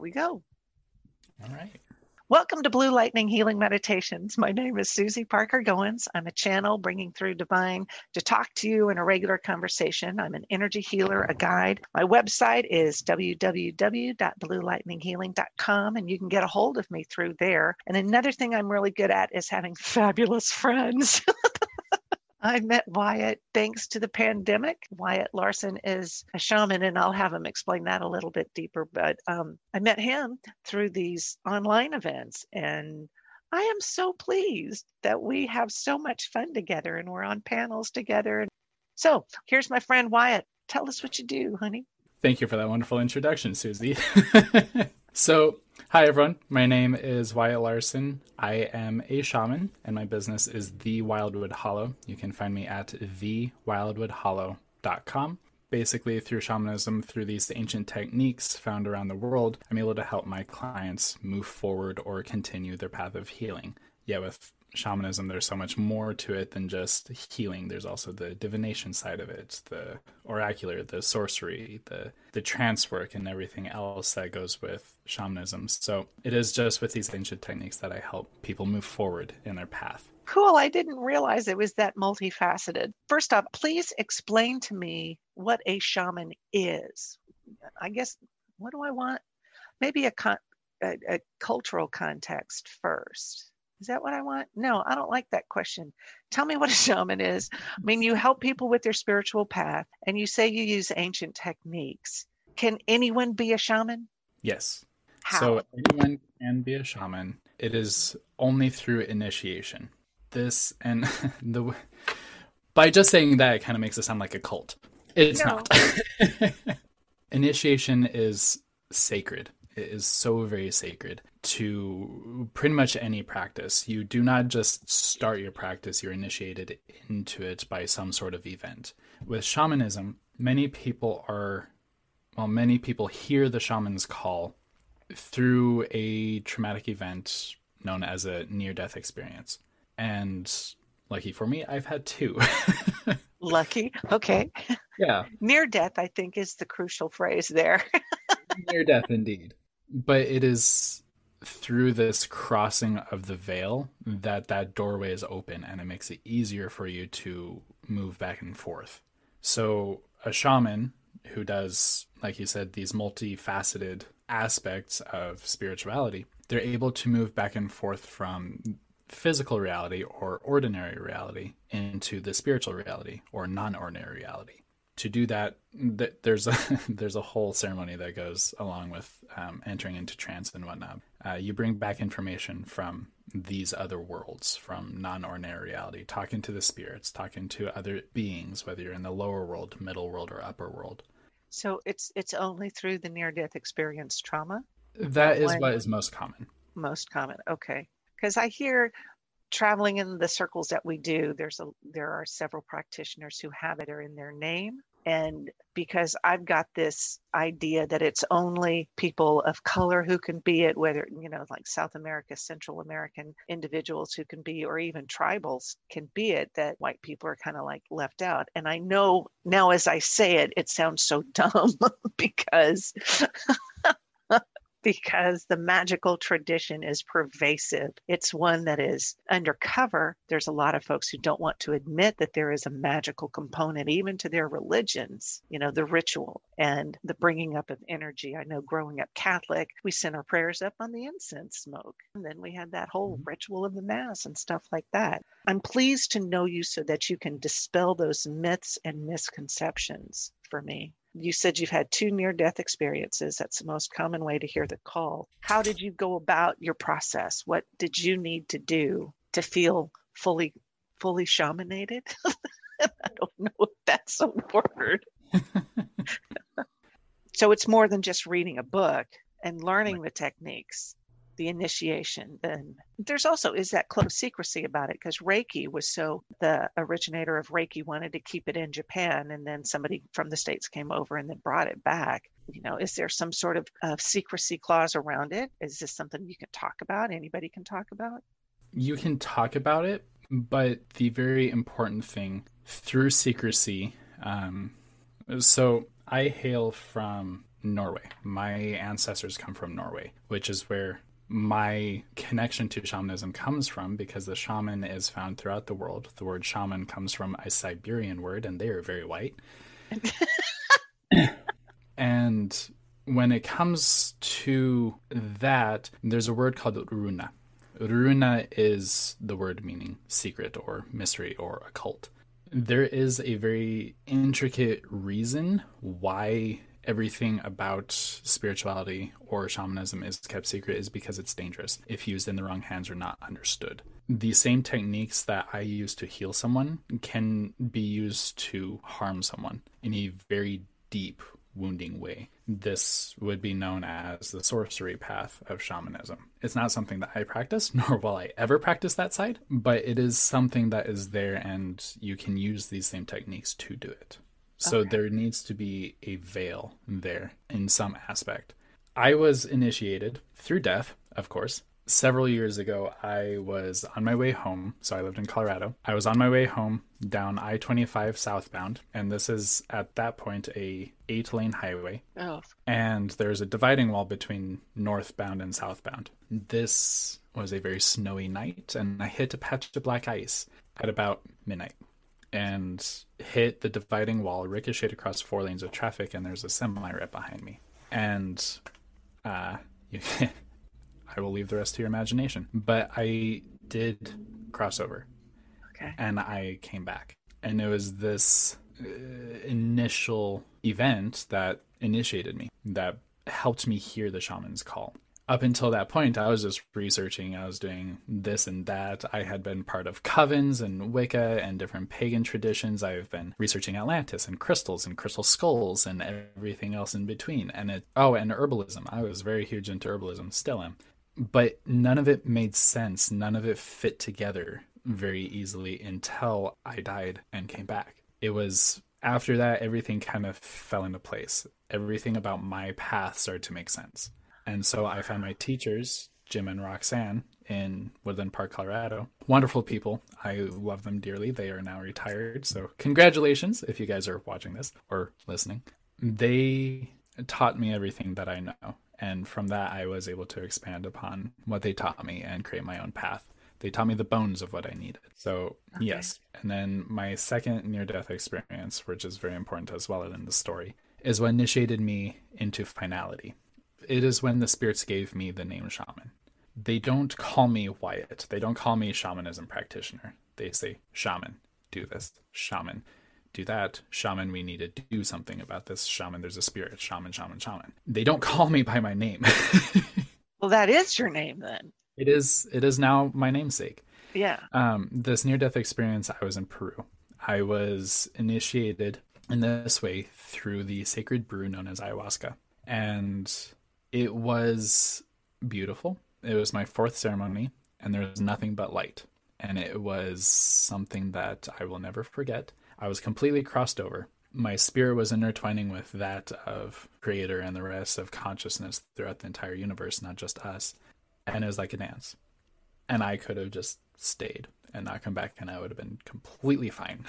here we go. All right. Welcome to Blue Lightning Healing Meditations. My name is Susie Parker Goins. I'm a channel bringing through divine to talk to you in a regular conversation. I'm an energy healer, a guide. My website is www.bluelightninghealing.com, and you can get a hold of me through there. And another thing I'm really good at is having fabulous friends. I met Wyatt thanks to the pandemic. Wyatt Larson is a shaman, and I'll have him explain that a little bit deeper. But um, I met him through these online events, and I am so pleased that we have so much fun together and we're on panels together. So here's my friend Wyatt. Tell us what you do, honey. Thank you for that wonderful introduction, Susie. so, Hi, everyone. My name is Wyatt Larson. I am a shaman, and my business is The Wildwood Hollow. You can find me at thewildwoodhollow.com. Basically, through shamanism, through these ancient techniques found around the world, I'm able to help my clients move forward or continue their path of healing. Yeah, with shamanism, there's so much more to it than just healing. There's also the divination side of it, the oracular, the sorcery, the the trance work, and everything else that goes with shamanism. So it is just with these ancient techniques that I help people move forward in their path. Cool. I didn't realize it was that multifaceted. First off, please explain to me what a shaman is. I guess what do I want? Maybe a, con- a, a cultural context first. Is that what I want? No, I don't like that question. Tell me what a shaman is. I mean, you help people with their spiritual path and you say you use ancient techniques. Can anyone be a shaman? Yes. How? So anyone can be a shaman. It is only through initiation. This and the by just saying that it kind of makes it sound like a cult. It's No. not. initiation is sacred. It is so very sacred to pretty much any practice. You do not just start your practice, you're initiated into it by some sort of event. With shamanism, many people are, well, many people hear the shaman's call through a traumatic event known as a near death experience. And lucky for me, I've had two. Lucky. Okay. yeah, Near death, I think, is the crucial phrase there. near death indeed. But it is through this crossing of the veil that that doorway is open and it makes it easier for you to move back and forth. So a shaman who does like you said these multifaceted aspects of spirituality, they're able to move back and forth from physical reality or ordinary reality into the spiritual reality or non-ordinary reality to do that th- there's a there's a whole ceremony that goes along with um, entering into trance and whatnot uh, you bring back information from these other worlds from non-ordinary reality talking to the spirits talking to other beings whether you're in the lower world middle world or upper world so it's it's only through the near death experience trauma, that is what is most common most common. Okay. Because I hear traveling in the circles that we do, there's a there are several practitioners who have it or in their name. And because I've got this idea that it's only people of color who can be it, whether, you know, like South America, Central American individuals who can be, or even tribals can be it, that white people are kind of like left out. And I know now as I say it, it sounds so dumb because because the magical tradition is pervasive. It's one that is undercover. There's a lot of folks who don't want to admit that there is a magical component, even to their religions, you know, the ritual and the bringing up of energy. I know growing up Catholic, we sent our prayers up on the incense smoke. And then we had that whole mm-hmm. ritual of the Mass and stuff like that. I'm pleased to know you so that you can dispel those myths and misconceptions for me. You said you've had two near death experiences. That's the most common way to hear the call. How did you go about your process? What did you need to do to feel fully fully shamanated? I don't know if that's a word. so it's more than just reading a book and learning the techniques, the initiation. Then there's also is that close secrecy about it because Reiki was so the originator of Reiki wanted to keep it in Japan, and then somebody from the states came over and then brought it back. You know, is there some sort of uh, secrecy clause around it? Is this something you can talk about? Anybody can talk about? you can talk about it, but the very important thing through secrecy. Um, so I hail from Norway. My ancestors come from Norway, which is where my connection to shamanism comes from because the shaman is found throughout the world. The word shaman comes from a Siberian word, and they are very white. and when it comes to that, there's a word called runa. Runa is the word meaning secret or mystery or occult. There is a very intricate reason why everything about spirituality or shamanism is kept secret is because it's dangerous if used in the wrong hands or not understood. The same techniques that I use to heal someone can be used to harm someone in a very deep wounding way. This would be known as the sorcery path of shamanism. It's not something that I practice, nor will I ever practice that side, but it is something that is there and you can use these same techniques to do it. So okay. there needs to be a veil there in some aspect. I was initiated through death, of course, several years ago, I was on my way home. So I lived in Colorado. I was on my way home down I 25 southbound. And this is at that point a eight lane highway. Oh. And there's a dividing wall between northbound and southbound. This was a very snowy night. And I hit a patch of black ice at about midnight and hit the dividing wall, ricocheted across four lanes of traffic. And there's a semi right behind me. And, uh, I will leave the rest to your imagination. But I did crossover. Okay. And I came back. And it was this uh, initial event that initiated me, that helped me hear the shaman's call. Up until that point, I was just researching. I was doing this and that. I had been part of covens and Wicca and different pagan traditions. I've been researching Atlantis and crystals and crystal skulls and everything else in between. And it, oh, and herbalism. I was very huge into herbalism, still am but none of it made sense. None of it fit together very easily until I died and came back. It was after that, everything kind of fell into place. Everything about my path started to make sense. And so I found my teachers, Jim and Roxanne, in Woodland Park, Colorado. Wonderful people. I love them dearly. They are now retired. So, congratulations if you guys are watching this or listening. They taught me everything that I know and from that i was able to expand upon what they taught me and create my own path they taught me the bones of what i needed so okay. yes and then my second near death experience which is very important as well in the story is what initiated me into finality it is when the spirits gave me the name shaman they don't call me wyatt they don't call me shamanism practitioner they say shaman do this shaman do that. Shaman, we need to do something about this. Shaman, there's a spirit. Shaman, shaman, shaman. They don't call me by my name. well, that is your name then. It is. It is now my namesake. Yeah. Um, this near death experience, I was in Peru. I was initiated in this way through the sacred brew known as ayahuasca. And it was beautiful. It was my fourth ceremony, and there was nothing but light. And it was something that I will never forget. I was completely crossed over. My spirit was intertwining with that of Creator and the rest of consciousness throughout the entire universe, not just us. And it was like a dance. And I could have just stayed and not come back, and I would have been completely fine.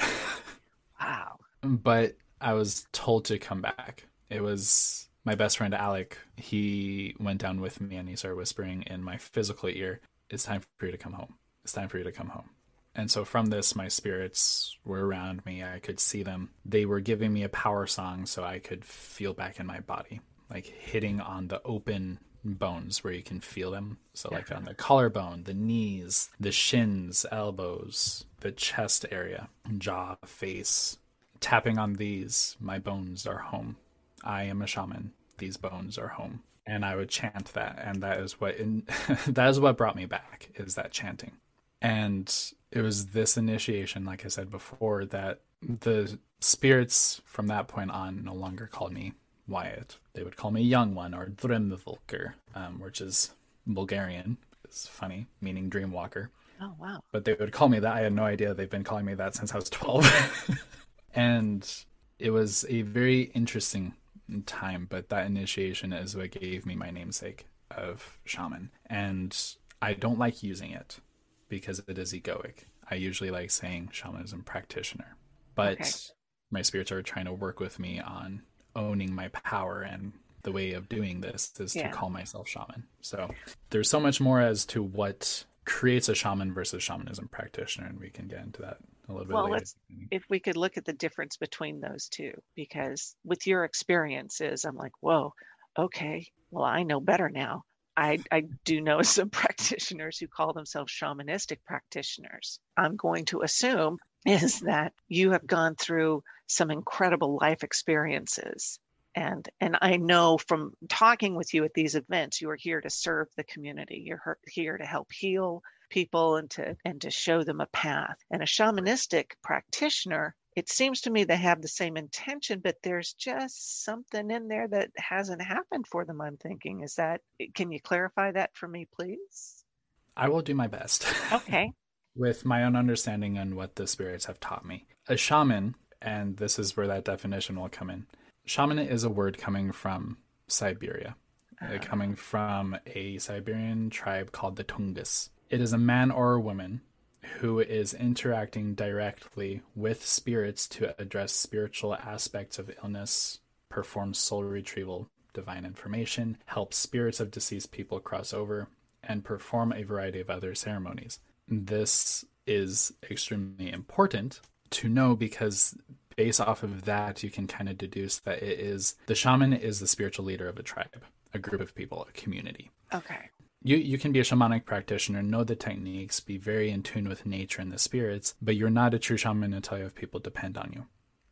wow. But I was told to come back. It was my best friend Alec. He went down with me and he started whispering in my physical ear, It's time for you to come home. It's time for you to come home. And so from this, my spirits were around me. I could see them. They were giving me a power song so I could feel back in my body, like hitting on the open bones where you can feel them. So, like on the collarbone, the knees, the shins, elbows, the chest area, jaw, face. Tapping on these, my bones are home. I am a shaman. These bones are home. And I would chant that, and that is what in, that is what brought me back is that chanting. And it was this initiation, like I said before, that the spirits from that point on no longer called me Wyatt. They would call me Young One or Drumvolker, um, which is Bulgarian. It's funny, meaning Dreamwalker. Oh, wow. But they would call me that. I had no idea they've been calling me that since I was 12. and it was a very interesting time, but that initiation is what gave me my namesake of shaman. And I don't like using it because it is egoic. I usually like saying shamanism practitioner, but okay. my spirits are trying to work with me on owning my power and the way of doing this is Yeah. to call myself shaman. So there's so much more as to what creates a shaman versus shamanism practitioner, and we can get into that a little bit Well, later. let's- if we could look at the difference between those two, because with your experiences, I'm like, whoa, okay, well, I know better now. I, I do know some practitioners who call themselves shamanistic practitioners. I'm going to assume is that you have gone through some incredible life experiences. And, and I know from talking with you at these events, you are here to serve the community. You're here to help heal people and to and to show them a path. And a shamanistic practitioner, it seems to me they have the same intention, but there's just something in there that hasn't happened for them. I'm thinking, is that can you clarify that for me, please? I will do my best. Okay. with my own understanding and what the spirits have taught me. A shaman, and this is where that definition will come in. Shaman is a word coming from Siberia, uh, coming from a Siberian tribe called the Tungus. It is a man or a woman who is interacting directly with spirits to address spiritual aspects of illness, perform soul retrieval, divine information, help spirits of deceased people cross over, and perform a variety of other ceremonies. This is extremely important to know because based off of that you can kind of deduce that it is the shaman is the spiritual leader of a tribe, a group of people, a community. Okay. You you can be a shamanic practitioner, know the techniques, be very in tune with nature and the spirits, but you're not a true shaman until you have people depend on you,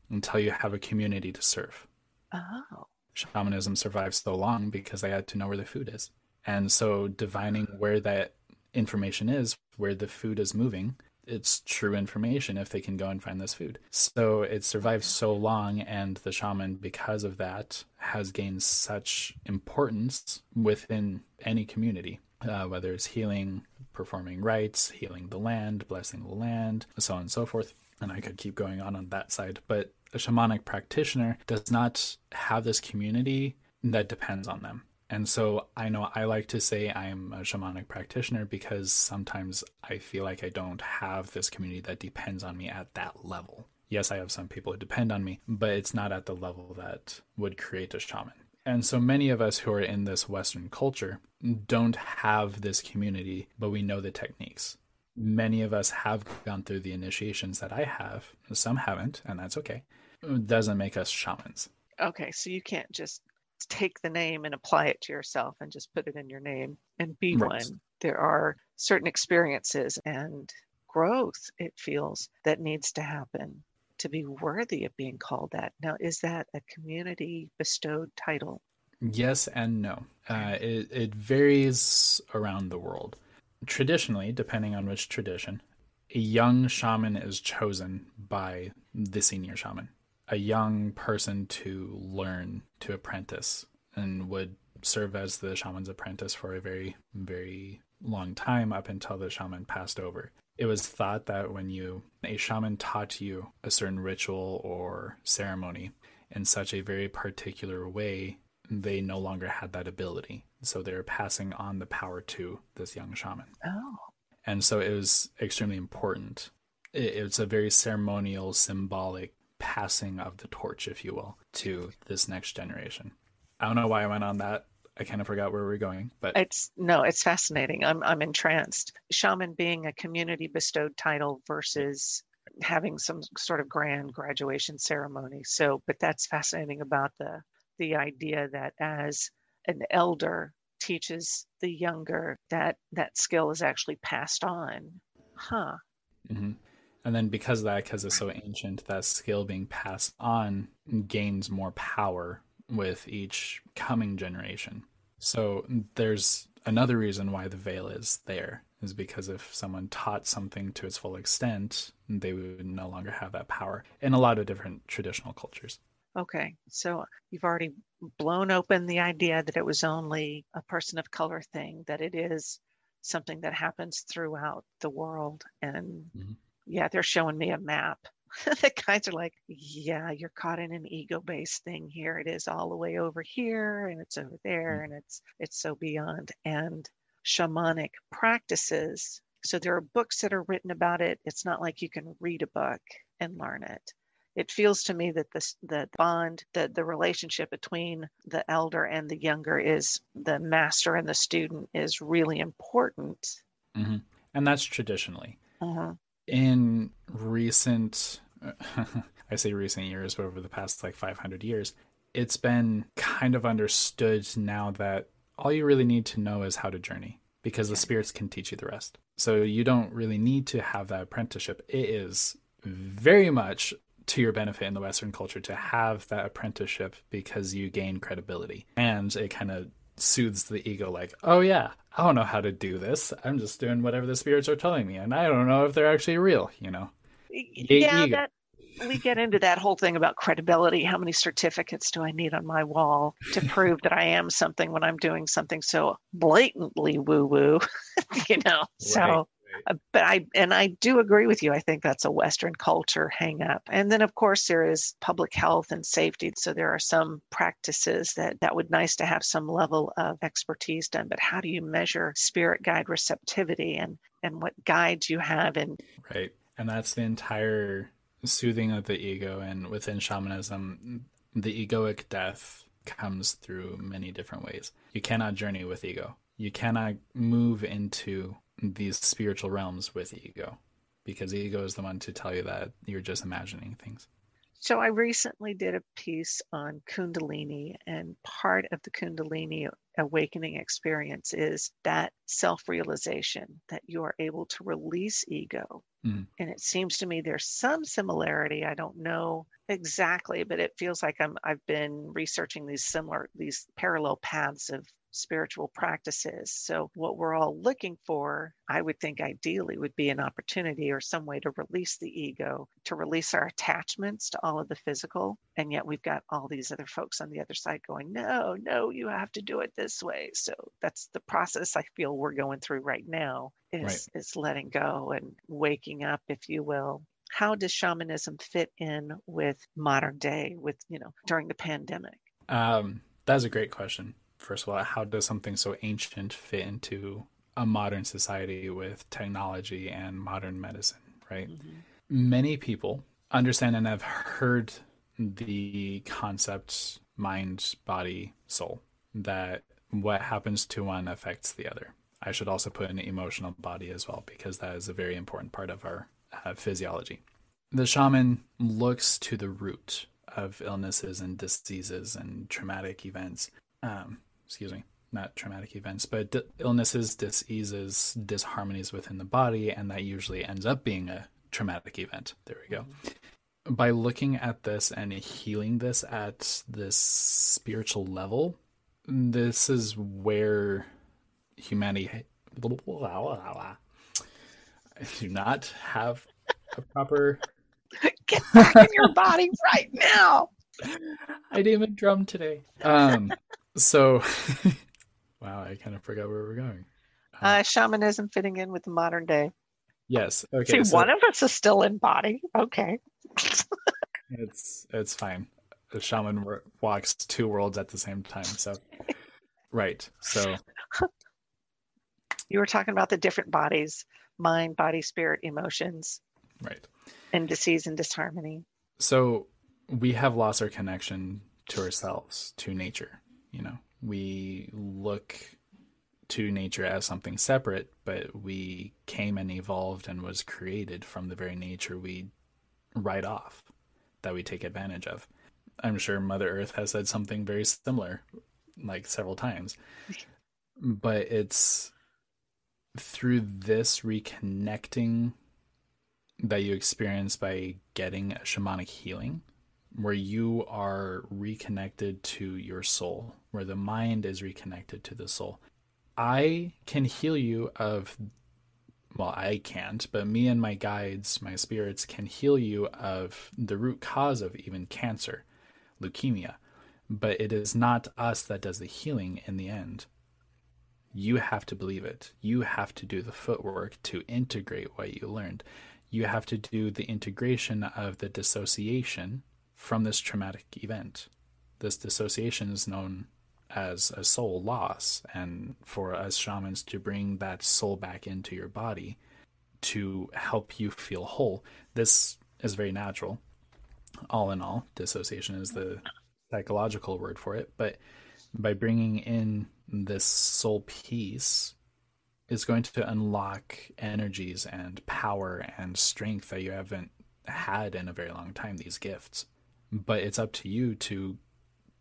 until you have a community to serve. Oh. Shamanism survived so long because they had to know where the food is. And so divining where that information is, where the food is moving, it's true information if they can go and find this food. So it survived so long, and the shaman, because of that, has gained such importance within any community, uh, whether it's healing, performing rites, healing the land, blessing the land, so on and so forth. And I could keep going on on that side. But a shamanic practitioner does not have this community that depends on them. And so I know I like to say I'm a shamanic practitioner because sometimes I feel like I don't have this community that depends on me at that level. Yes, I have some people who depend on me, but it's not at the level that would create a shaman. And so many of us who are in this Western culture don't have this community, but we know the techniques. Many of us have gone through the initiations that I have. Some haven't, and that's okay. It doesn't make us shamans. Okay. So you can't just take the name and apply it to yourself and just put it in your name and be Right. one. There are certain experiences and growth, it feels, that needs to happen to be worthy of being called that. Now, is that a community bestowed title? Yes and no. Uh, it, it varies around the world. Traditionally, depending on which tradition, a young shaman is chosen by the senior shaman, a young person to learn to apprentice, and would serve as the shaman's apprentice for a very, very long time up until the shaman passed over. It was thought that when you a shaman taught you a certain ritual or ceremony in such a very particular way, they no longer had that ability. So they're passing on the power to this young shaman. Oh, And so it was extremely important. It, it's a very ceremonial, symbolic passing of the torch, if you will, to this next generation. I don't know why I went on that. I kind of forgot where we are going, but it's no, it's fascinating. I'm I'm entranced. Shaman being a community bestowed title versus having some sort of grand graduation ceremony. So, but that's fascinating about the the idea that as an elder teaches the younger that that skill is actually passed on. Huh. hmm And then because of that, because it's so ancient, that skill being passed on gains more power with each coming generation. So there's another reason why the veil is there is because if someone taught something to its full extent, they would no longer have that power in a lot of different traditional cultures. Okay, so you've already blown open the idea that it was only a person of color thing, that it is something that happens throughout the world. And Mhm. Yeah, they're showing me a map. the guys are like, yeah, you're caught in an ego based thing here. It is all the way over here and it's over there and it's it's so beyond. And shamanic practices. So there are books that are written about it. It's not like you can read a book and learn it it feels to me that this the bond the the relationship between the elder and the younger is the master and the student is really important mm-hmm. and that's traditionally uh-huh. In recent i say recent years but over the past like 500 years it's been kind of understood now that all you really need to know is how to journey because the spirits can teach you the rest. So you don't really need to have that apprenticeship. It is very much to your benefit in the Western culture to have that apprenticeship because you gain credibility and it kind of soothes the ego like, oh yeah, I don't know how to do this. I'm just doing whatever the spirits are telling me and I don't know if they're actually real, you know. Yeah, that we get into that whole thing about credibility. How many certificates do I need on my wall to prove that I am something when I'm doing something so blatantly woo woo? you know, so. Right. Uh, Uh, but I and I do agree with you. I think that's a Western culture hang up. And then of course there is public health and safety. So there are some practices that that would nice to have some level of expertise done. But how do you measure spirit guide receptivity and and what guides you have and right. And that's the entire soothing of the ego and within shamanism the egoic death comes through many different ways you cannot journey with ego you cannot move into these spiritual realms with ego because ego is the one to tell you that you're just imagining things so I recently did a piece on Kundalini, and part of the Kundalini awakening experience is that self realization that you are able to release ego. Mm. And it seems to me there's some similarity. I don't know exactly, but it feels like I'm I've been researching these similar these parallel paths of spiritual practices. So, what we're all looking for, I would think ideally, would be an opportunity or some way to release the ego, to release our attachments to all of the physical. And yet, we've got all these other folks on the other side going, no, no, you have to do it this way. So, that's the process I feel we're going through right now is, right. is letting go and waking up, if you will. How does shamanism fit in with modern day, with, you know, during the pandemic? Um, that's a great question first of all, how does something so ancient fit into a modern society with technology and modern medicine, right? Mm-hmm. Many people understand and have heard the concept mind, body, soul, that what happens to one affects the other. I should also put an emotional body as well, because that is a very important part of our uh, physiology. The shaman looks to the root of illnesses and diseases and traumatic events um, excuse me, not traumatic events, but d- illnesses, diseases, disharmonies within the body, and that usually ends up being a traumatic event. There we go. Mm-hmm. By looking at this and healing this at this spiritual level, this is where humanity. I do not have a proper. Get back in your body right now. I didn't even drum today. Um, so, wow, I kind of forgot where we're going. Uh, uh, shamanism fitting in with the modern day. Yes. Okay. See, so, one of us is still in body. Okay. it's it's fine. The shaman walks two worlds at the same time. So, right. So, you were talking about the different bodies: mind, body, spirit, emotions. Right. And disease and disharmony. So we have lost our connection to ourselves, to nature you know we look to nature as something separate but we came and evolved and was created from the very nature we write off that we take advantage of. I'm sure mother earth has said something very similar like several times. But it's through this reconnecting that you experience by getting a shamanic healing where you are reconnected to your soul, where the mind is reconnected to the soul. I can heal you of, well, I can't, but me and my guides, my spirits, can heal you of the root cause of even cancer, leukemia. But it is not us that does the healing in the end. You have to believe it. You have to do the footwork to integrate what you learned. You have to do the integration of the dissociation from this traumatic event. This dissociation is known as a soul loss, and for us shamans to bring that soul back into your body to help you feel whole, this is very natural. all in all. Dissociation is the psychological word for it. But by bringing in this soul piece, is going to unlock energies and power and strength that you haven't had in a very long time, these gifts. But it's up to you to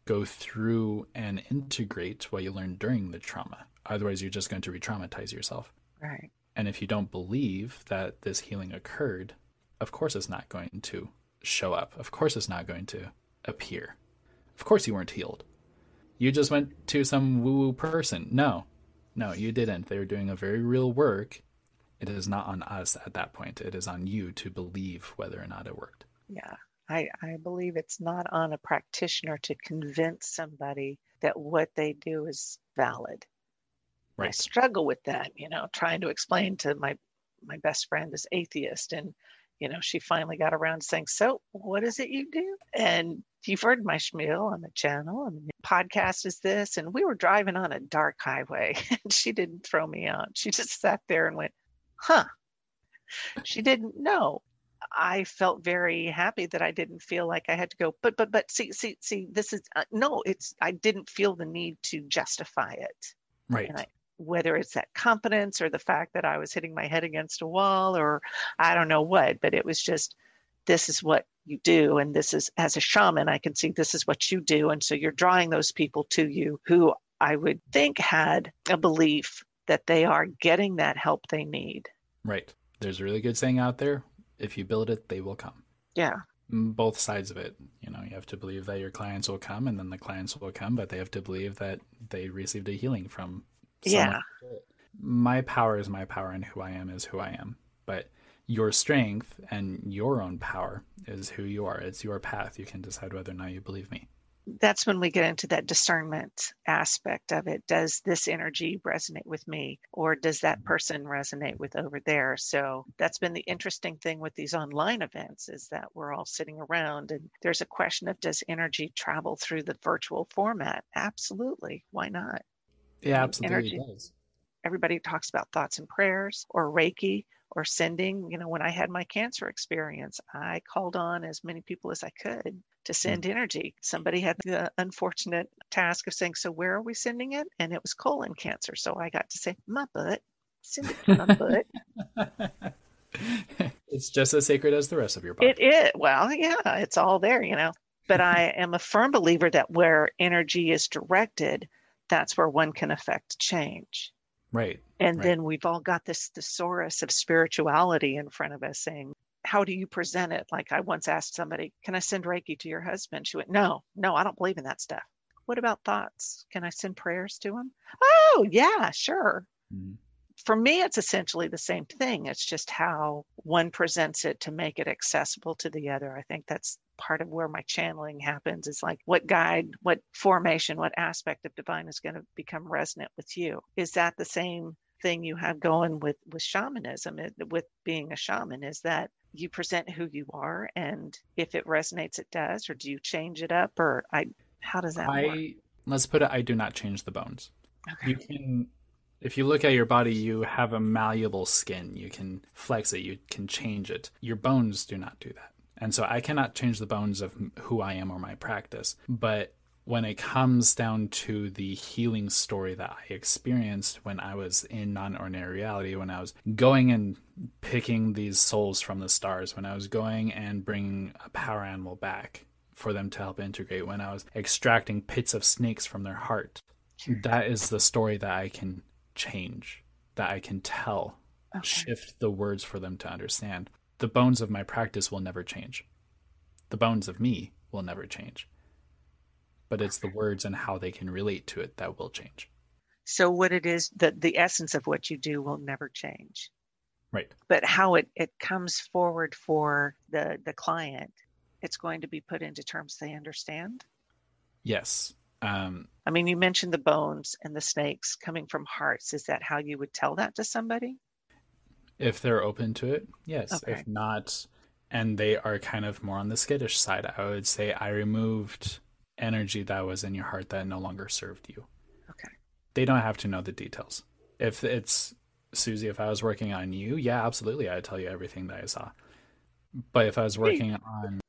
go through and integrate what you learned during the trauma. Otherwise, you're just going to re traumatize yourself. Right. And if you don't believe that this healing occurred, of course it's not going to show up. Of course it's not going to appear. Of course you weren't healed. You just went to some woo woo person. No, no, you didn't. They were doing a very real work. It is not on us at that point. It is on you to believe whether or not it worked. Yeah. I, I believe it's not on a practitioner to convince somebody that what they do is valid. Right. I struggle with that, you know, trying to explain to my my best friend this atheist and you know, she finally got around to saying, So, what is it you do? And you've heard my spiel on the channel, and the podcast is this. And we were driving on a dark highway, and she didn't throw me out. She just sat there and went, Huh. She didn't know. I felt very happy that I didn't feel like I had to go, but, but, but see, see, see, this is uh, no, it's, I didn't feel the need to justify it. Right. I, whether it's that confidence or the fact that I was hitting my head against a wall or I don't know what, but it was just, this is what you do. And this is, as a shaman, I can see this is what you do. And so you're drawing those people to you who I would think had a belief that they are getting that help they need. Right. There's a really good saying out there if you build it, they will come. Yeah. Both sides of it. You know, you have to believe that your clients will come and then the clients will come, but they have to believe that they received a healing from yeah. My power is my power, and who I am is who I am. But your strength and your own power is who you are. It's your path. You can decide whether or not you believe me. That's when we get into that discernment aspect of it. Does this energy resonate with me, or does that person resonate with over there? So that's been the interesting thing with these online events is that we're all sitting around, and there's a question of does energy travel through the virtual format? Absolutely. Why not? Yeah, absolutely energy. does. Everybody talks about thoughts and prayers or Reiki or sending. You know, when I had my cancer experience, I called on as many people as I could to hmm. send energy. Somebody had the unfortunate task of saying, So where are we sending it? And it was colon cancer. So I got to say, My butt. Send it to my butt. it's just as sacred as the rest of your body. It is. Well, yeah, it's all there, you know. But I am a firm believer that where energy is directed, that's where one can affect change. Right. And right. then we've all got this thesaurus of spirituality in front of us saying, how do you present it? Like I once asked somebody, can I send Reiki to your husband? She went, no, no, I don't believe in that stuff. What about thoughts? Can I send prayers to him? Oh, yeah, sure. Mm-hmm for me, it's essentially the same thing. It's just how one presents it to make it accessible to the other. I think that's part of where my channeling happens is like what guide, what formation, what aspect of divine is going to become resonant with you. Is that the same thing you have going with with shamanism with being a shaman is that you present who you are and if it resonates it does or do you change it up or i how does that I, work let's put it i do not change the bones okay. you can if you look at your body, you have a malleable skin. You can flex it, you can change it. Your bones do not do that. And so I cannot change the bones of who I am or my practice. But when it comes down to the healing story that I experienced when I was in non ordinary reality, when I was going and picking these souls from the stars, when I was going and bringing a power animal back for them to help integrate, when I was extracting pits of snakes from their heart, that is the story that I can change that I can tell, okay. shift the words for them to understand. The bones of my practice will never change. The bones of me will never change. But it's the words and how they can relate to it that will change. So what it is that the essence of what you do will never change. Right. But how it, it comes forward for the, the client, it's going to be put into terms they understand. Yes. Um, I mean, you mentioned the bones and the snakes coming from hearts. Is that how you would tell that to somebody? If they're open to it, yes. Okay. If not, and they are kind of more on the skittish side, I would say I removed energy that was in your heart that no longer served you. Okay. They don't have to know the details. If it's Susie, if I was working on you, yeah, absolutely, I'd tell you everything that I saw. But if I was working on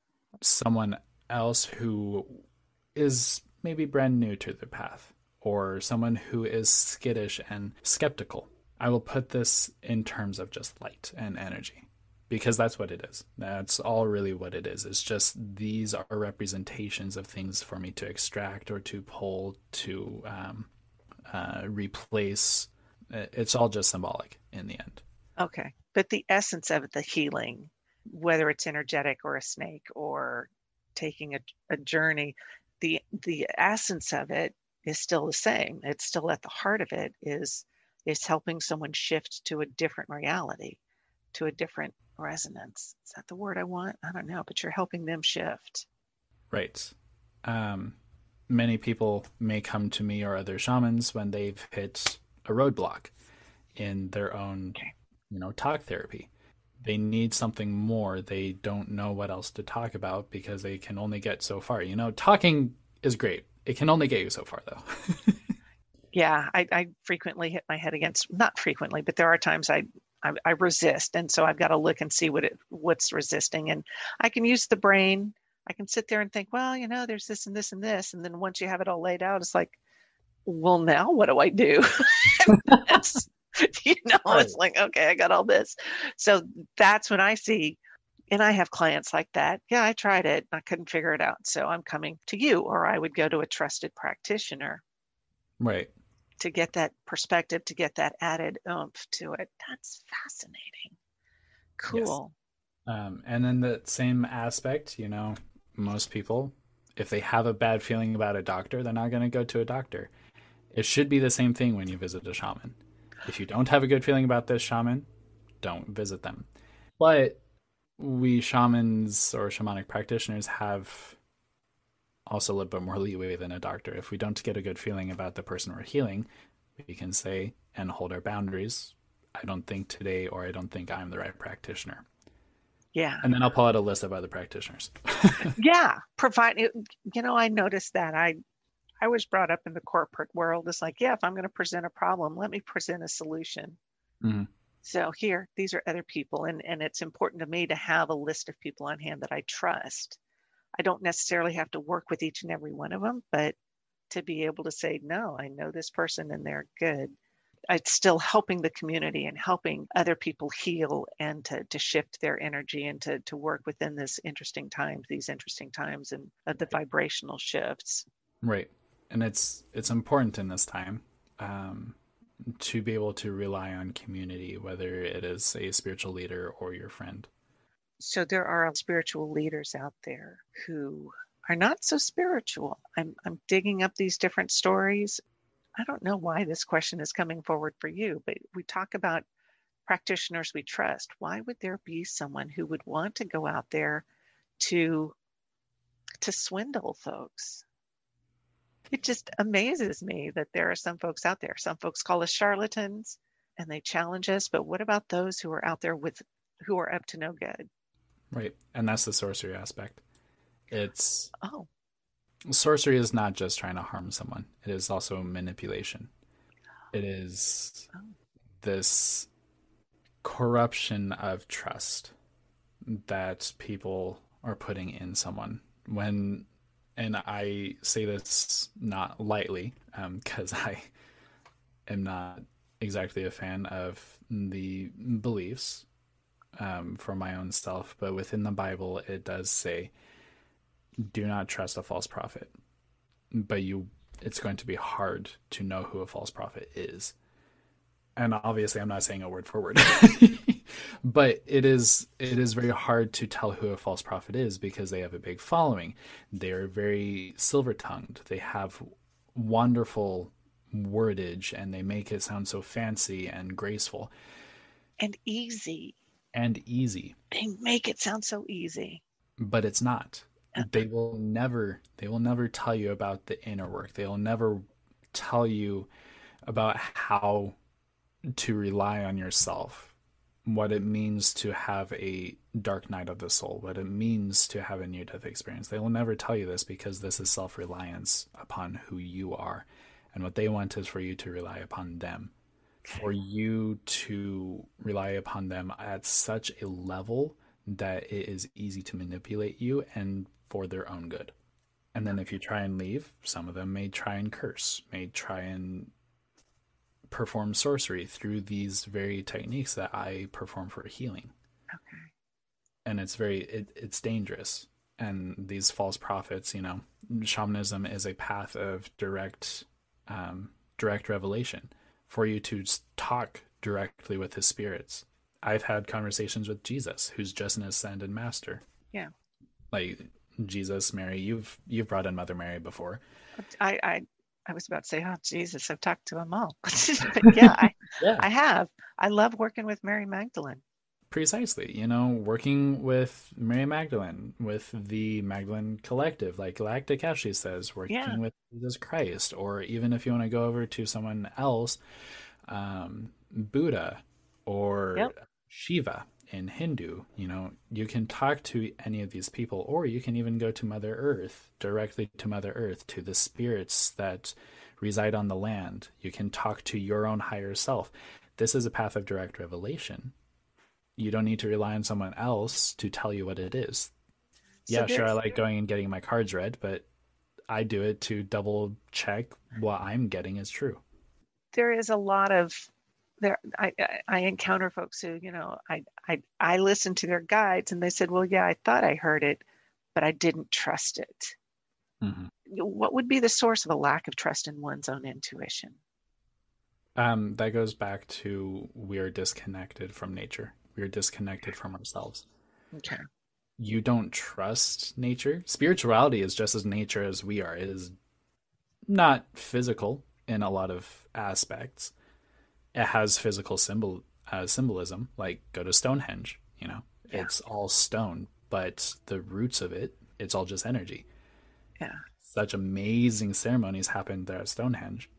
someone else who is maybe brand new to the path or someone who is skittish and skeptical. I will put this in terms of just light and energy because that's what it is. That's all really what it is. It's just these are representations of things for me to extract or to pull, to um, uh, replace. It's all just symbolic in the end. Okay. But the essence of the healing, whether it's energetic or a snake or taking a, a journey, the the essence of it is still the same. It's still at the heart of it is is helping someone shift to a different reality, to a different resonance. Is that the word I want? I don't know, but you're helping them shift. Right. Um, many people may come to me or other shamans when they've hit a roadblock in their own, okay. you know, talk therapy. They need something more. They don't know what else to talk about because they can only get so far. You know, talking is great. It can only get you so far, though. yeah, I, I frequently hit my head against, not frequently, but there are times I I, I, resist and so i've got to look and see what it what's resisting and i can use the brain. I can sit there and think well you know there's this and this and this and then once you have it all laid out it's like well now what do i do? You know right. it's like okay i got all this. So that's when i see and i have clients like that. Yeah i tried it i couldn't figure it out so i'm coming to you or i would go to a trusted practitioner. Right to get that perspective, to get that added oomph to it. That's fascinating. Cool. Yes. Um, and then the same aspect, you know, most people, if they have a bad feeling about a doctor, they're not going to go to a doctor. It should be the same thing when you visit a shaman. If you don't have a good feeling about this shaman, don't visit them. But we shamans or shamanic practitioners have also a little bit more leeway than a doctor. If we don't get a good feeling about the person we're healing, we can say and hold our boundaries. I don't think today, or I don't think I'm the right practitioner. Yeah. And then I'll pull out a list of other practitioners. yeah. Provide, you know, I noticed that. I, I was brought up in the corporate world. It's like, yeah, if I'm going to present a problem, let me present a solution. Mm-hmm. So here, these are other people. And, and it's important to me to have a list of people on hand that I trust I don't necessarily have to work with each and every one of them, but to be able to say, no, I know this person and they're good. It's still helping the community and helping other people heal and to, to shift their energy and to, to work within this interesting times, these interesting times and uh, the vibrational shifts. Right. And it's it's important in this time um, to be able to rely on community, whether it is a spiritual leader or your friend. So there are spiritual leaders out there who are not so spiritual. I'm, I'm digging up these different stories. I don't know why this question is coming forward for you, but we talk about practitioners we trust. Why would there be someone who would want to go out there to to swindle folks? It just amazes me that there are some folks out there. Some folks call us charlatans and they challenge us, but what about those who are out there with who are up to no good? Right. And that's the sorcery aspect. It's oh. Sorcery is not just trying to harm someone. It is also manipulation. It is oh. this corruption of trust that people are putting in someone when and I say this not lightly because um, I am not exactly a fan of the beliefs um, for my own self, but within the Bible, it does say, "Do not trust a false prophet." But you, it's going to be hard to know who a false prophet is. And obviously, I'm not saying a word for word, but it is it is very hard to tell who a false prophet is because they have a big following. They are very silver tongued. They have wonderful wordage, and they make it sound so fancy and graceful and easy and easy. They make it sound so easy. But it's not. Uh-uh. They will never they will never tell you about the inner work. They will never tell you about how to rely on yourself, what it means to have a dark night of the soul, what it means to have a near death experience. They will never tell you this because this is self reliance upon who you are. And what they want is for you to rely upon them for you to rely upon them at such a level that it is easy to manipulate you and for their own good. And then if you try and leave, some of them may try and curse, may try and perform sorcery through these very techniques that I perform for healing. Okay. And it's very it, it's dangerous. And these false prophets, you know, shamanism is a path of direct um, direct revelation for you to talk directly with his spirits. I've had conversations with Jesus, who's just an ascended master. Yeah. Like Jesus, Mary, you've you've brought in Mother Mary before. I I, I was about to say, oh Jesus, I've talked to them all. yeah, I yeah. I have. I love working with Mary Magdalene. Precisely, you know, working with Mary Magdalene, with the Magdalene Collective, like Galactic Ashley says, working yeah. with Jesus Christ, or even if you want to go over to someone else, um, Buddha or yep. Shiva in Hindu, you know, you can talk to any of these people, or you can even go to Mother Earth, directly to Mother Earth, to the spirits that reside on the land. You can talk to your own higher self. This is a path of direct revelation you don't need to rely on someone else to tell you what it is. So yeah, sure, I like going and getting my cards read, but I do it to double check what I'm getting is true. There is a lot of there I, I encounter folks who you know I, I i listened to their guides and they said well yeah i thought i heard it but i didn't trust it mm-hmm. what would be the source of a lack of trust in one's own intuition um, that goes back to we're disconnected from nature we are disconnected from ourselves. Okay. You don't trust nature. Spirituality is just as nature as we are. It is not physical in a lot of aspects. It has physical symbol uh, symbolism, like go to Stonehenge. You know, yeah. it's all stone, but the roots of it, it's all just energy. Yeah. Such amazing ceremonies happen there at Stonehenge,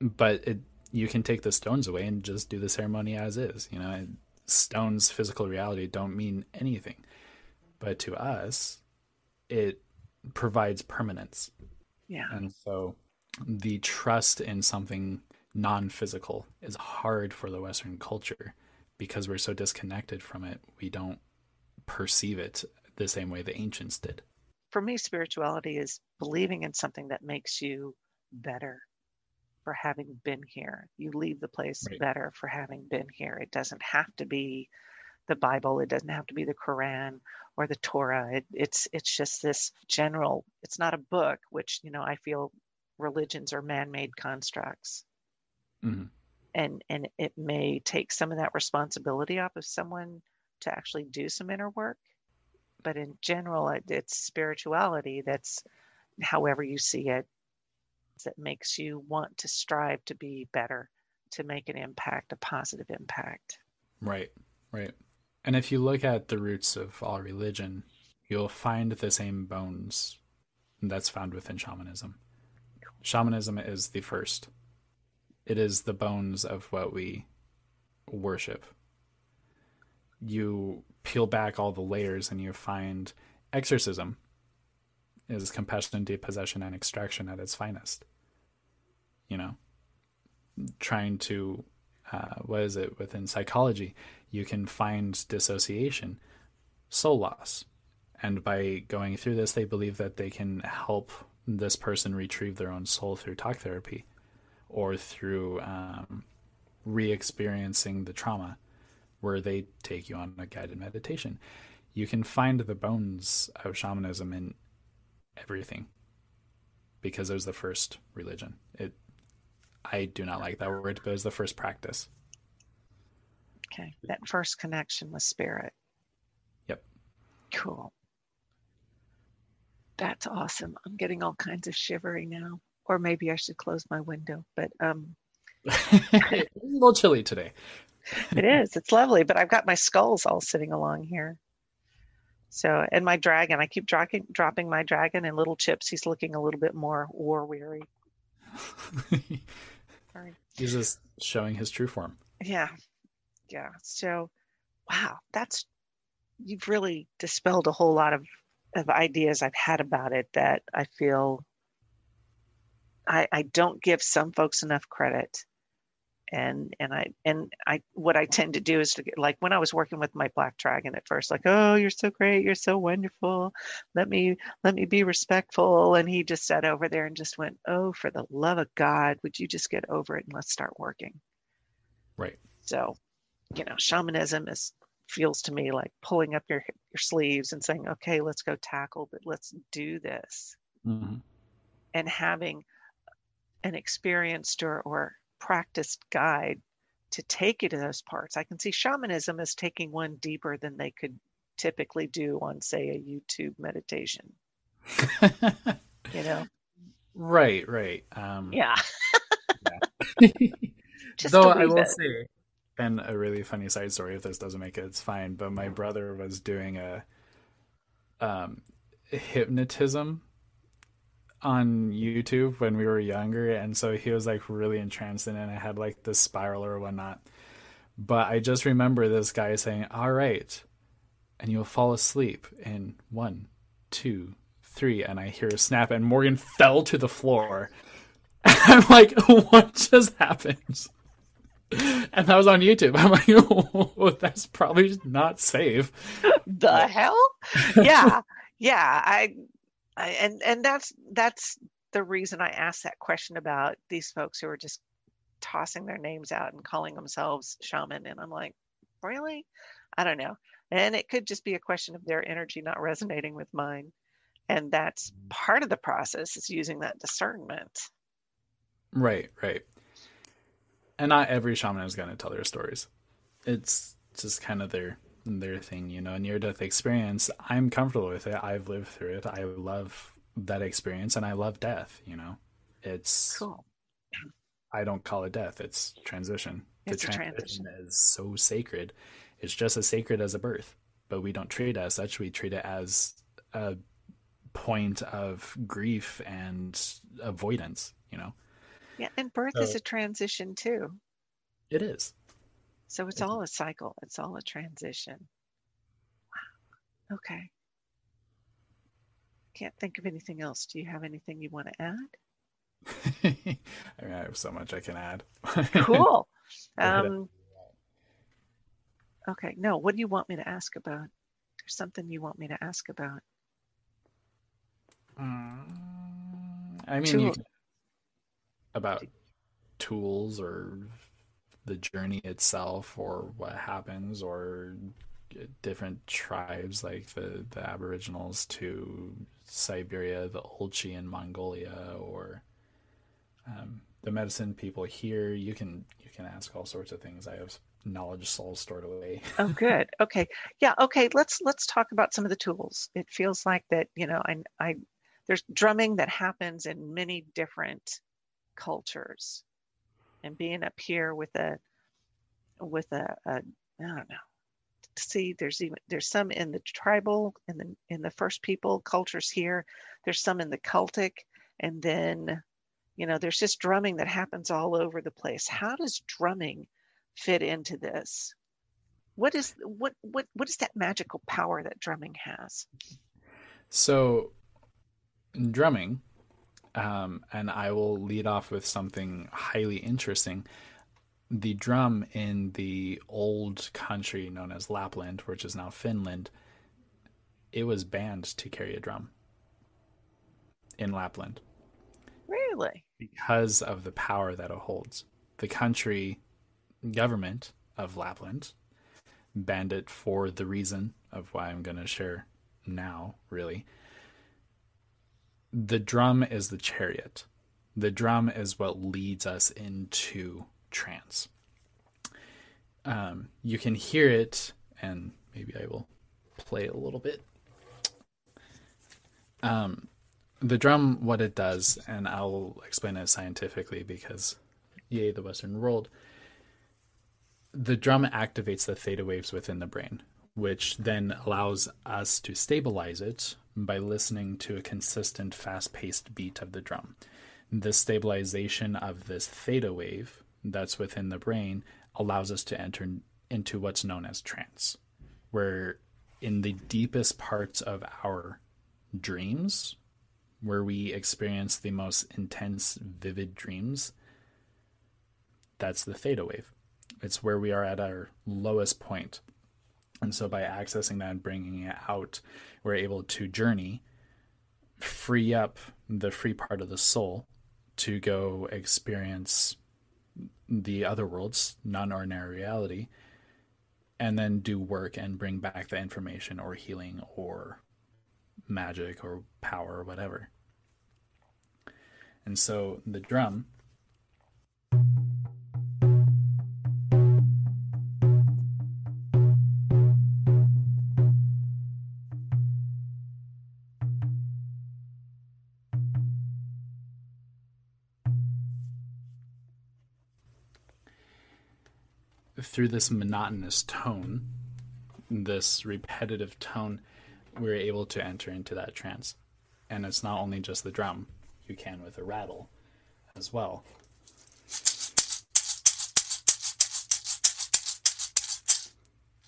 but it you can take the stones away and just do the ceremony as is. You know, stone's physical reality don't mean anything. But to us, it provides permanence. Yeah. And so the trust in something non physical is hard for the Western culture because we're so disconnected from it. We don't perceive it the same way the ancients did. For me, spirituality is believing in something that makes you better for having been here. You leave the place right. better for having been here. It doesn't have to be the Bible. It doesn't have to be the Quran or the Torah. It, it's it's just this general. It's not a book, which you know I feel religions are man-made constructs, mm-hmm. and and it may take some of that responsibility off of someone to actually do some inner work. But in general, it, it's spirituality. That's however you see it that makes you want to strive to be better, to make an impact, a positive impact. Right, right. And if you look at the roots of all religion, you'll find the same bones that's found within shamanism. Shamanism is the first, it is the bones of what we worship. You peel back all the layers and you find exorcism is compassion, depossession, and extraction at its finest. You know, trying to, uh, what is it within psychology? You can find dissociation, soul loss. And by going through this, they believe that they can help this person retrieve their own soul through talk therapy or through um, re experiencing the trauma, where they take you on a guided meditation. You can find the bones of shamanism in everything because it was the first religion. It I do not like that word, but it was the first practice. Okay. That first connection with spirit. Yep. Cool. That's awesome. I'm getting all kinds of shivery now. Or maybe I should close my window, but um it's a little chilly today. it is. It's lovely, but I've got my skulls all sitting along here. So, and my dragon, I keep dropping dropping my dragon and little chips. He's looking a little bit more war weary. Sorry. He's just showing his true form. Yeah. Yeah. So, wow, that's you've really dispelled a whole lot of of ideas I've had about it that I feel I, I don't give some folks enough credit and and i and i what i tend to do is to get like when i was working with my black dragon at first like oh you're so great you're so wonderful let me let me be respectful and he just sat over there and just went oh for the love of god would you just get over it and let's start working? Right. So you know shamanism is feels to me like pulling up your your sleeves and saying okay let's go tackle but let's do this. Mm-hmm. and having an experienced or, or practiced guide to take you to those parts. I can see shamanism as taking one deeper than they could typically do on, say, a YouTube meditation. you know? Right, right. Um, yeah. yeah. Though I will say, and a really funny side story, if this doesn't make it, it's fine. But my brother was doing a um, hypnotism on YouTube when we were younger, and so he was like really entranced in it. And I had like this spiral or whatnot. But I just remember this guy saying, "All right," and you'll fall asleep in one, two, three, and I hear a snap, and Morgan fell to the floor. I'm like, "What just happened?" And that was on YouTube. I'm like, oh, "That's probably not safe." The hell? Yeah, yeah. I I, and and that's that's the reason I asked that question about these folks who are just tossing their names out and calling themselves shaman. And I'm like, really? I don't know. And it could just be a question of their energy not resonating with mine. And that's part of the process is using that discernment. Right, right. And not every shaman is going to tell their stories. It's just kind of their their thing, you know, near death experience, I'm comfortable with it. I've lived through it. I love that experience and I love death, you know. It's cool. I don't call it death, it's transition. It's the transition, transition is so sacred. It's just as sacred as a birth, but we don't treat it as such. We treat it as a point of grief and avoidance, you know. Yeah, and birth so, is a transition too. It is. So it's all a cycle, it's all a transition. Wow. Okay. Can't think of anything else. Do you have anything you want to add? I mean, I have so much I can add. cool. Um, okay. No, what do you want me to ask about? There's something you want me to ask about. Um, I mean, you, about tools or the journey itself or what happens or different tribes like the, the aboriginals to siberia the olchi in mongolia or um, the medicine people here. You can you can ask all sorts of things. I have knowledge souls stored away. Oh good. Okay. Yeah okay. Let's let's talk about some of the tools. It feels like that you know i i there's drumming that happens in many different cultures and being up here with a with a, a I don't know. See, there's even there's some in the tribal in the in the first people cultures here. There's some in the Celtic, and then you know there's just drumming that happens all over the place. How does drumming fit into this? What is what what what is that magical power that drumming has? So, drumming um, and I will lead off with something highly interesting. The drum in the old country known as Lapland, which is now Finland, it was banned to carry a drum in Lapland. Really? Because of the power that it holds. The country government of Lapland banned it for the reason of why I'm going to share now, really the drum is the chariot. The drum is what leads us into trance. Um, you can hear it, and maybe I will play a little bit. Um, the drum, what it does, and I'll explain it scientifically because, yay, the Western world. The drum activates the theta waves within the brain, which then allows us to stabilize it by listening to a consistent fast paced beat of the drum. The stabilization of this theta wave that's within the brain allows us to enter into what's known as trance, where in the deepest parts of our dreams, where we experience the most intense, vivid dreams, that's the theta wave. It's where we are at our lowest point. And so by accessing that and bringing it out, we're able to journey, free up the free part of the soul to go experience the other worlds, non ordinary reality, and then do work and bring back the information or healing or magic or power or whatever. And so the drum through this monotonous tone, this repetitive tone, we're able to enter into that trance. And it's not only just the drum, you can with a rattle as well.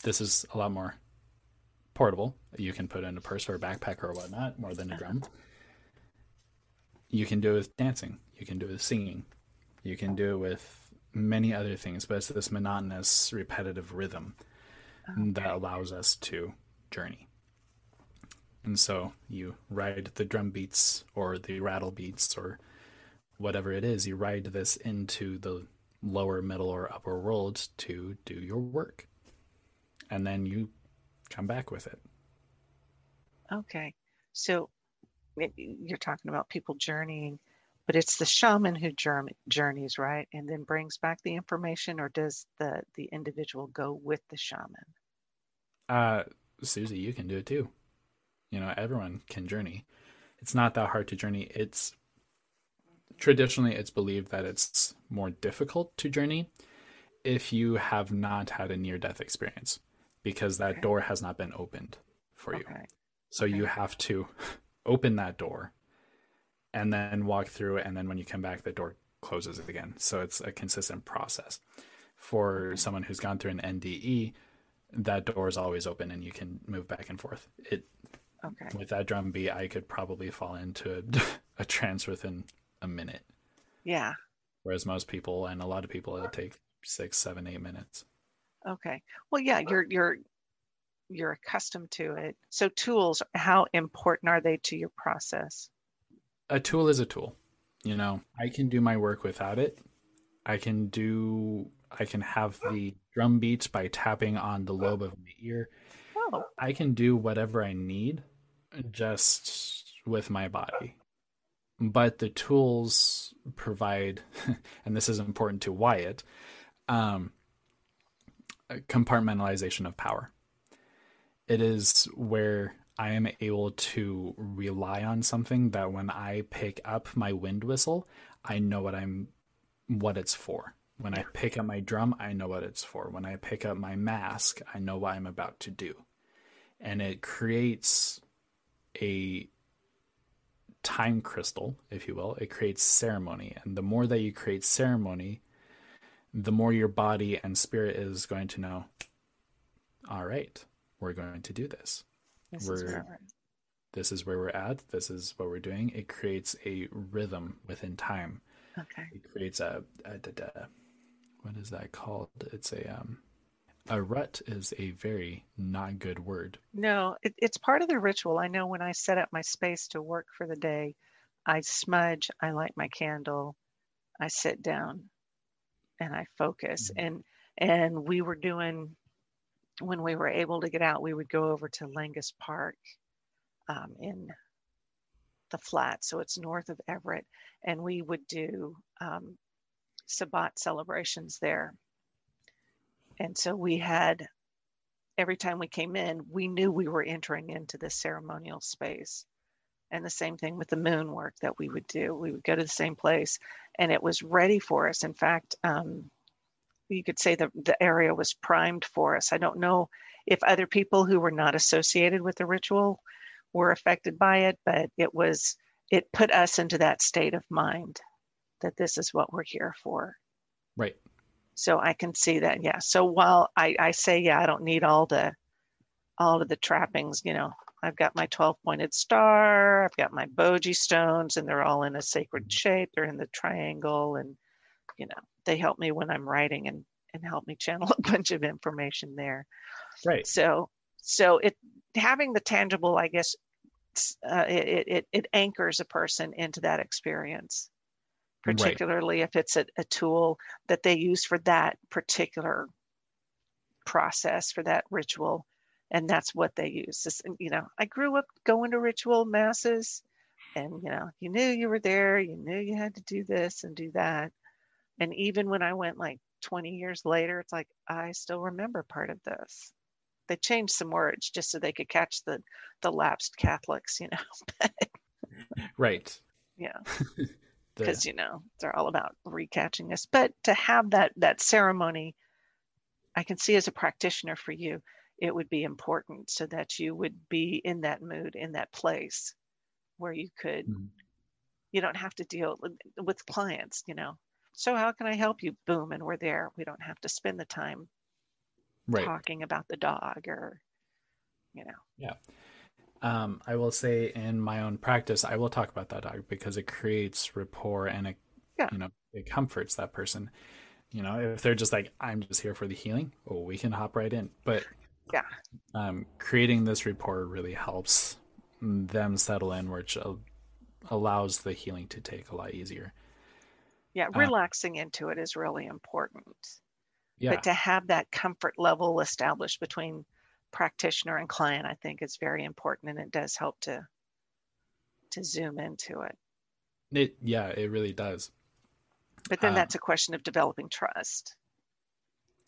This is a lot more portable. You can put in a purse or a backpack or whatnot, more than a drum. You can do it with dancing. You can do it with singing. You can do it with many other things, but it's this monotonous, repetitive rhythm okay. that allows us to journey. And so you ride the drum beats or the rattle beats or whatever it is, you ride this into the lower, middle, or upper world to do your work. And then you come back with it. Okay. So you're talking about people journeying but it's the shaman who journeys right and then brings back the information or does the the individual go with the shaman uh susy you can do it too you know everyone can journey it's not that hard to journey it's traditionally it's believed that it's more difficult to journey if you have not had a near death experience because that okay. door has not been opened for you okay. so okay. you have to open that door and then walk through it and then when you come back the door closes again. So it's a consistent process. For someone who's gone through an nde that door is always open and you can move back and forth. It okay. with that drum beat i could probably fall into a, a trance within a minute. Yeah. Whereas most people and a lot of people it would take six seven eight minutes. Okay. Well yeah you're you're you're accustomed to it. So tools how important are they to your process a tool is a tool. You know, I can do my work without it. I can do I can have the drum beats by tapping on the lobe of my ear. Oh. I can do whatever I need just with my body. But the tools provide, and this is important to Wyatt, um, compartmentalization of power. It is where I am able to rely on something that when I pick up my wind whistle, I know what I'm what it's for. When I pick up my drum, I know what it's for. When I pick up my mask, I know what I'm about to do. And it creates a time crystal, if you will. It creates ceremony. And the more that you create ceremony, the more your body and spirit is going to know, all right, we're going to do this. This we're, is where we're this is where we're at. This is what we're doing. It creates a rhythm within time. Okay. It creates a, a, what is that called? It's a um a rut is a very not good word. No, it, it's part of the ritual. I know when I set up my space to work for the day, I smudge, I light my candle, I sit down, and I focus. Mm-hmm. And and we were doing when we were able to get out, we would go over to Langus Park um, in the flat. So it's north of Everett. And we would do um, Sabbat celebrations there. And so we had, every time we came in, we knew we were entering into this ceremonial space. And the same thing with the moon work that we would do. We would go to the same place and it was ready for us. In fact, um, you could say the, the area was primed for us. I don't know if other people who were not associated with the ritual were affected by it, but it was it put us into that state of mind that this is what we're here for. Right. So I can see that, yeah. So while I, I say, yeah, I don't need all the all of the trappings, you know, I've got my 12 pointed star, I've got my boji stones, and they're all in a sacred shape. They're in the triangle and you know, they help me when I'm writing and and help me channel a bunch of information there. Right. So so it having the tangible, I guess, uh, it, it it anchors a person into that experience, particularly right. if it's a, a tool that they use for that particular process for that ritual and that's what they use this, you know i grew up going to ritual masses and you know you knew you were there you knew you had to do this and do that and even when i went like 20 years later it's like i still remember part of this. They changed some words just so they could catch the the lapsed catholics you know right. Yeah. Because you know they're all about recatching us. But to have that that ceremony i can see as a practitioner for you it would be important so that you would be in that mood in that place where you could mm-hmm. you don't have to deal with, with clients you know so how can i help you? Boom and we're there. We don't have to spend the time right. talking about the dog or you know. Yeah. Um, i will say in my own practice i will talk about that dog because it creates rapport and it yeah. you know it comforts that person. You know if they're just like i'm just here for the healing oh we can hop right in. But yeah. um, creating this rapport really helps them settle in which allows the healing to take a lot easier yeah uh, relaxing into it is really important. Yeah. but to have that comfort level established between practitioner and client i think is very important and it does help to to zoom into it. It yeah it really does. But then um, that's a question of developing trust.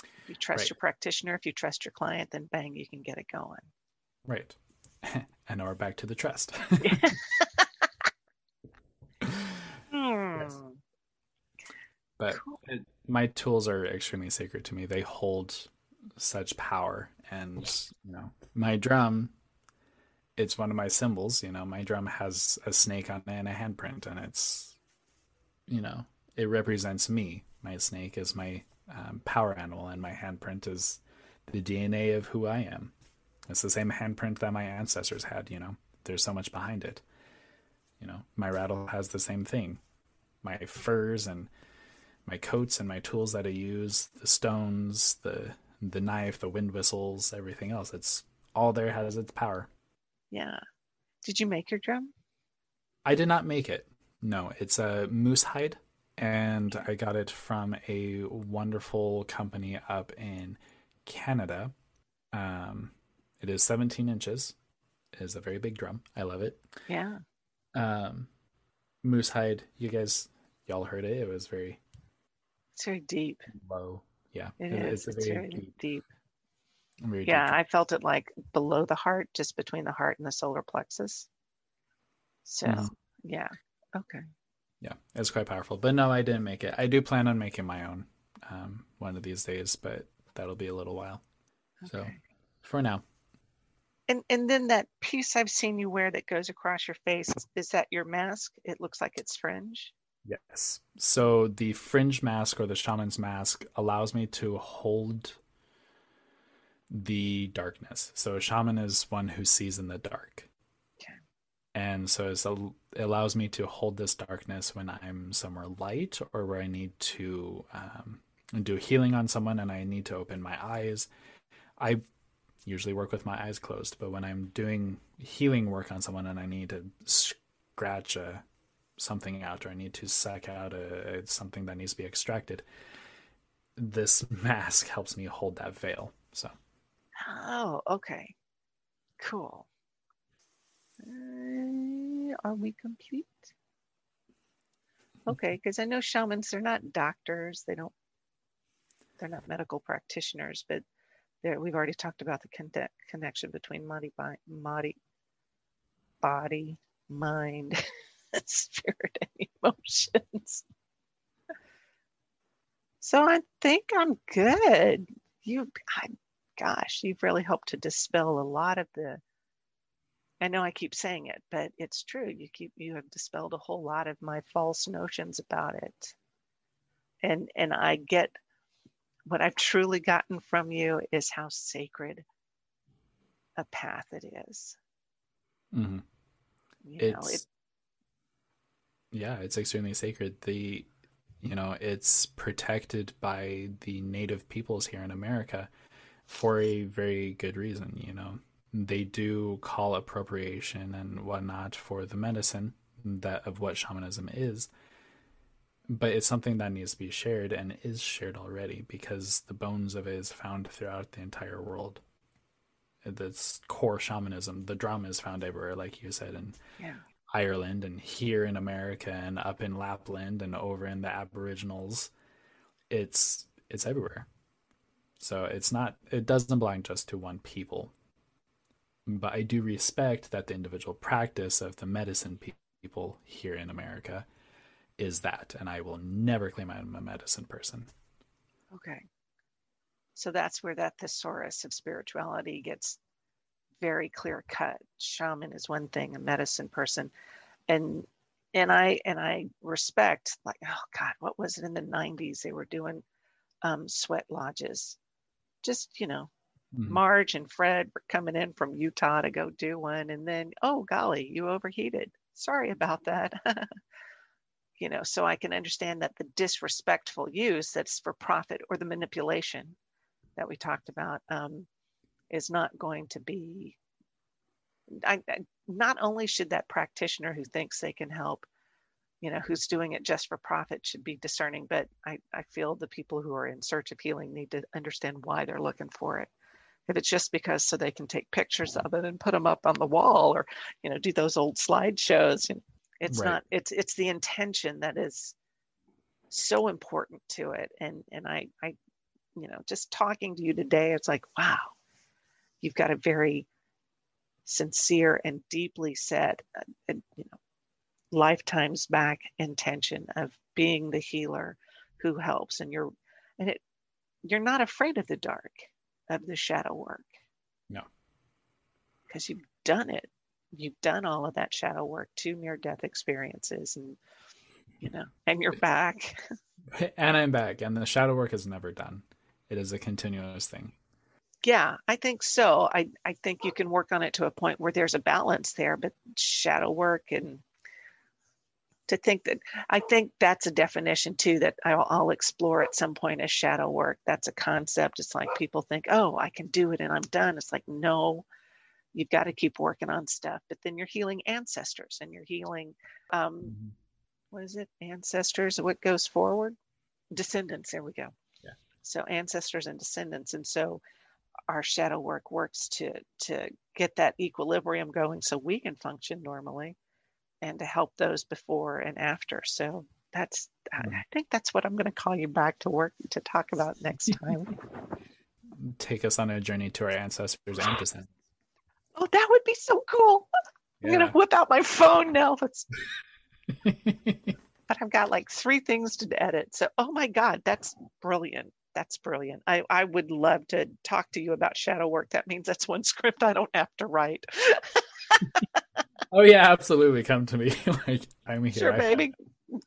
If you trust right. your practitioner if you trust your client then bang you can get it going. Right. And now we're back to the trust but cool. it, my tools are extremely sacred to me. They hold such power, and you know, my drum. It's one of my symbols. You know, my drum has a snake on it and a handprint, and it's, you know, it represents me. My snake is my um, power animal, and my handprint is the DNA of who I am. It's the same handprint that my ancestors had. You know, there's so much behind it. You know, my rattle has the same thing. My furs and my coats and my tools that I use, the stones, the the knife, the wind whistles, everything else. It's all there has its power. Yeah. Did you make your drum? I did not make it. No, it's a moose hide and I got it from a wonderful company up in Canada. Um, it is 17 inches. It is a very big drum. I love it. Yeah. Um, moose hide. You guys, y'all heard it. It was very it's very deep. Low. Yeah. It, it is. It's, it's very, very, deep. deep. Very yeah, deep. I felt it like below the heart, just between the heart and the solar plexus. So, mm-hmm. yeah. Okay. Yeah, it's quite powerful. But no, I didn't make it. I do plan on making my own um, one of these days, but that'll be a little while. Okay. So, for now. And and then that piece I've seen you wear that goes across your face is that your mask? It looks like it's fringe. Yes. So the fringe mask or the shaman's mask allows me to hold the darkness. So a shaman is one who sees in the dark. Okay. And so it allows me to hold this darkness when I'm somewhere light or where I need to um, do healing on someone and I need to open my eyes. I usually work with my eyes closed, but when I'm doing healing work on someone and I need to scratch a something out or I need to suck out a, something that needs to be extracted, this mask helps me hold that veil. So. Oh, okay. Cool. Uh, are we complete? Okay, because I know shamans, they're not doctors. They don't, they're not medical practitioners, but we've already talked about the con- connection between body, body, body mind, spirit and emotions. So I think I'm good. You, I, gosh, you've really helped to dispel a lot of the. I know I keep saying it, but it's true. You keep you have dispelled a whole lot of my false notions about it, and and I get what I've truly gotten from you is how sacred a path it is. Mm-hmm. You it's, know, it, yeah, it's extremely sacred. The You know, it's protected by the native peoples here in America for a very good reason. You know, they do call appropriation and whatnot for the medicine that of what shamanism is but it's something that needs to be shared and is shared already because the bones of it is found throughout the entire world that's core shamanism the drama is found everywhere like you said and yeah. Ireland and here in america and up in lapland and over in the aboriginals it's it's everywhere so it's not it doesn't belong just to one people but i do respect that the individual practice of the medicine people here in america is that, and I will never claim I'm a medicine person. Okay. So that's where that thesaurus of spirituality gets very clear cut. Shaman is one thing, a medicine person. And and I and I respect like, oh God, what was it in the 90s? They were doing um, sweat lodges. Just, you know, mm-hmm. Marge and Fred were coming in from Utah to go do one. And then, oh golly, you overheated. Sorry about that. you know so i can understand that the disrespectful use that's for profit or the manipulation that we talked about um, is not going to be I, I, not only should that practitioner who thinks they can help you know who's doing it just for profit should be discerning but I, I feel the people who are in search of healing need to understand why they're looking for it if it's just because so they can take pictures of it and put them up on the wall or you know do those old slideshows you know, it's right. not it's it's the intention that is so important to it and and i i you know just talking to you today it's like wow you've got a very sincere and deeply set uh, you know lifetimes back intention of being the healer who helps and you're and it you're not afraid of the dark of the shadow work no because you've done it you've done all of that shadow work, two near death experiences, and you know, and you're back. and I'm back, and the shadow work is never done. It is a continuous thing. Yeah, I think so. I, I think you can work on it to a point where there's a balance there, but shadow work and to think that I think that's a definition too that I'll, I'll, explore at some point as shadow work. That's a concept. It's like people think, oh, I can do it and I'm done. It's like, no, you've got to keep working on stuff but then you're healing ancestors and you're healing um, mm-hmm. what is it ancestors what goes forward descendants there we go yeah. so ancestors and descendants and so our shadow work works to to get that equilibrium going so we can function normally and to help those before and after so that's i think that's what i'm going to call you back to work to talk about next time take us on a journey to our ancestors and descendants Oh, that would be so cool. I'm gonna whip out my phone now. Let's. but I've got like three things to edit. So, oh my God, that's brilliant. That's brilliant. I, I would love to talk to you about shadow work. That means that's one script I don't have to write. oh yeah, absolutely. Come to me. like I'm here. Sure, baby.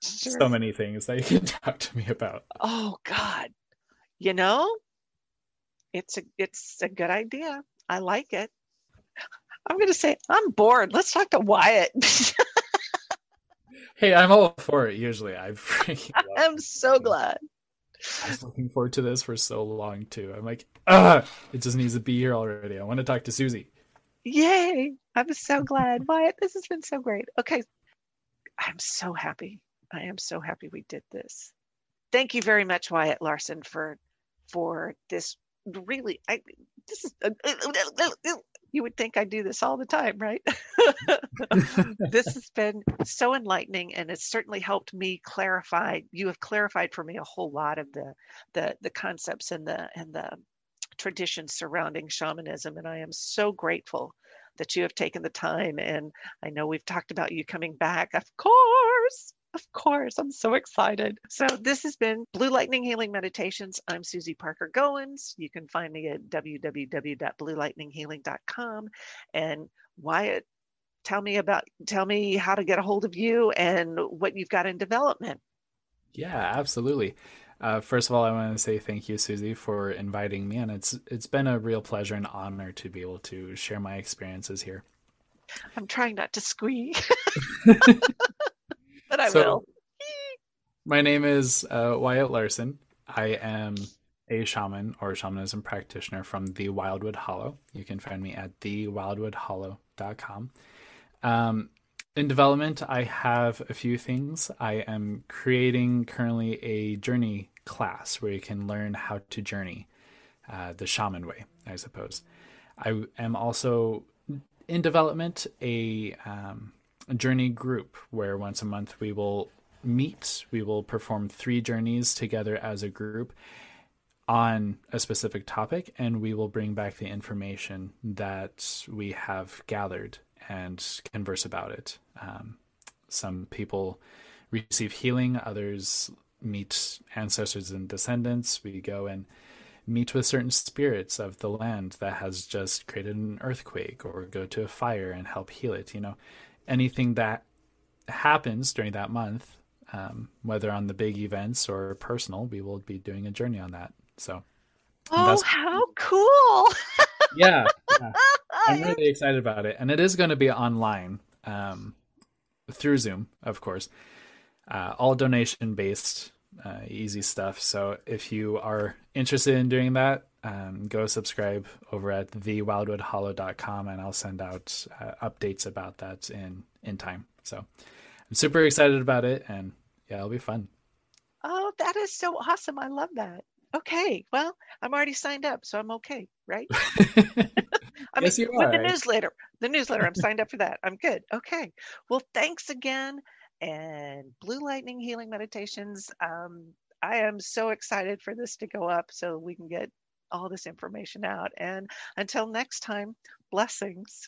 Sure. So many things that you can talk to me about. Oh God. You know, it's a it's a good idea. I like it. I'm going to say, I'm bored. Let's talk to Wyatt. hey, I'm all for it usually. I I'm so glad. I was looking forward to this for so long too. I'm like, ah, it just needs to be here already. I want to talk to Susy. Yay. I'm so glad. Wyatt, this has been so great. Okay. I'm so happy. I am so happy we did this. Thank you very much, Wyatt Larson, for for this really I this is you would think I do this all the time, right? this has been so enlightening and it's certainly helped me clarify. You have clarified for me a whole lot of the the the concepts and the and the traditions surrounding shamanism. And I am so grateful that you have taken the time. And I know we've talked about you coming back, of course. Of course, I'm so excited. So, this has been Blue Lightning Healing Meditations. I'm Susy Parker Goins. You can find me at www.bluelightninghealing.com. And Wyatt, tell me about, tell me how to get a hold of you and what you've got in development. Yeah, absolutely. Uh, first of all, I want to say thank you, Susy, for inviting me, and it's it's been a real pleasure and honor to be able to share my experiences here. I'm trying not to squeak. but I so, will. My name is uh, Wyatt Larson. I am a shaman or shamanism practitioner from the Wildwood Hollow. You can find me at thewildwoodhollow.com. Um, in development, I have a few things. I am creating currently a journey class where you can learn how to journey uh, the shaman way, I suppose. I am also in development a, um, a journey group where once a month we will meet. We will perform three journeys together as a group on a specific topic, and we will bring back the information that we have gathered and converse about it. Um, some people receive healing, others meet ancestors and descendants. We go and meet with certain spirits of the land that has just created an earthquake or go to a fire and help heal it. You know, anything that happens during that month um, whether on the big events or personal, we will be doing a journey on that. So, oh, how cool! yeah, yeah, I'm really excited about it, and it is going to be online um, through Zoom, of course. Uh, all donation based, uh, easy stuff. So if you are interested in doing that, um, go subscribe over at thewildwoodhollow.com and I'll send out uh, updates about that in in time. So I'm super excited about it and yeah, it'll be fun. Oh, that is so awesome. I love that. Okay. Well, I'm already signed up, so I'm okay, right? I yes, mean, with the newsletter. The newsletter, I'm signed up for that. I'm good. Okay. Well, thanks again. And Blue Lightning Healing Meditations. Um, I am so excited for this to go up so we can get all this information out. And until next time, blessings.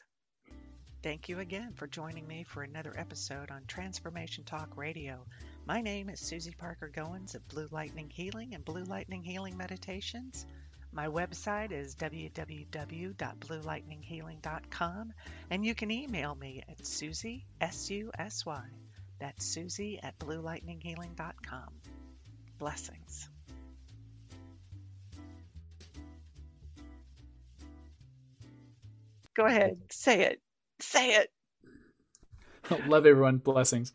Thank you again for joining me for another episode on Transformation Talk Radio. My name is Susy Parker Goins of Blue Lightning Healing and Blue Lightning Healing Meditations. My website is www.bluelightninghealing.com and you can email me at Susy, S U S Y. That's Susy at bluelightninghealing.com. Blessings. Go ahead, say it. Say it. Love everyone. Blessings.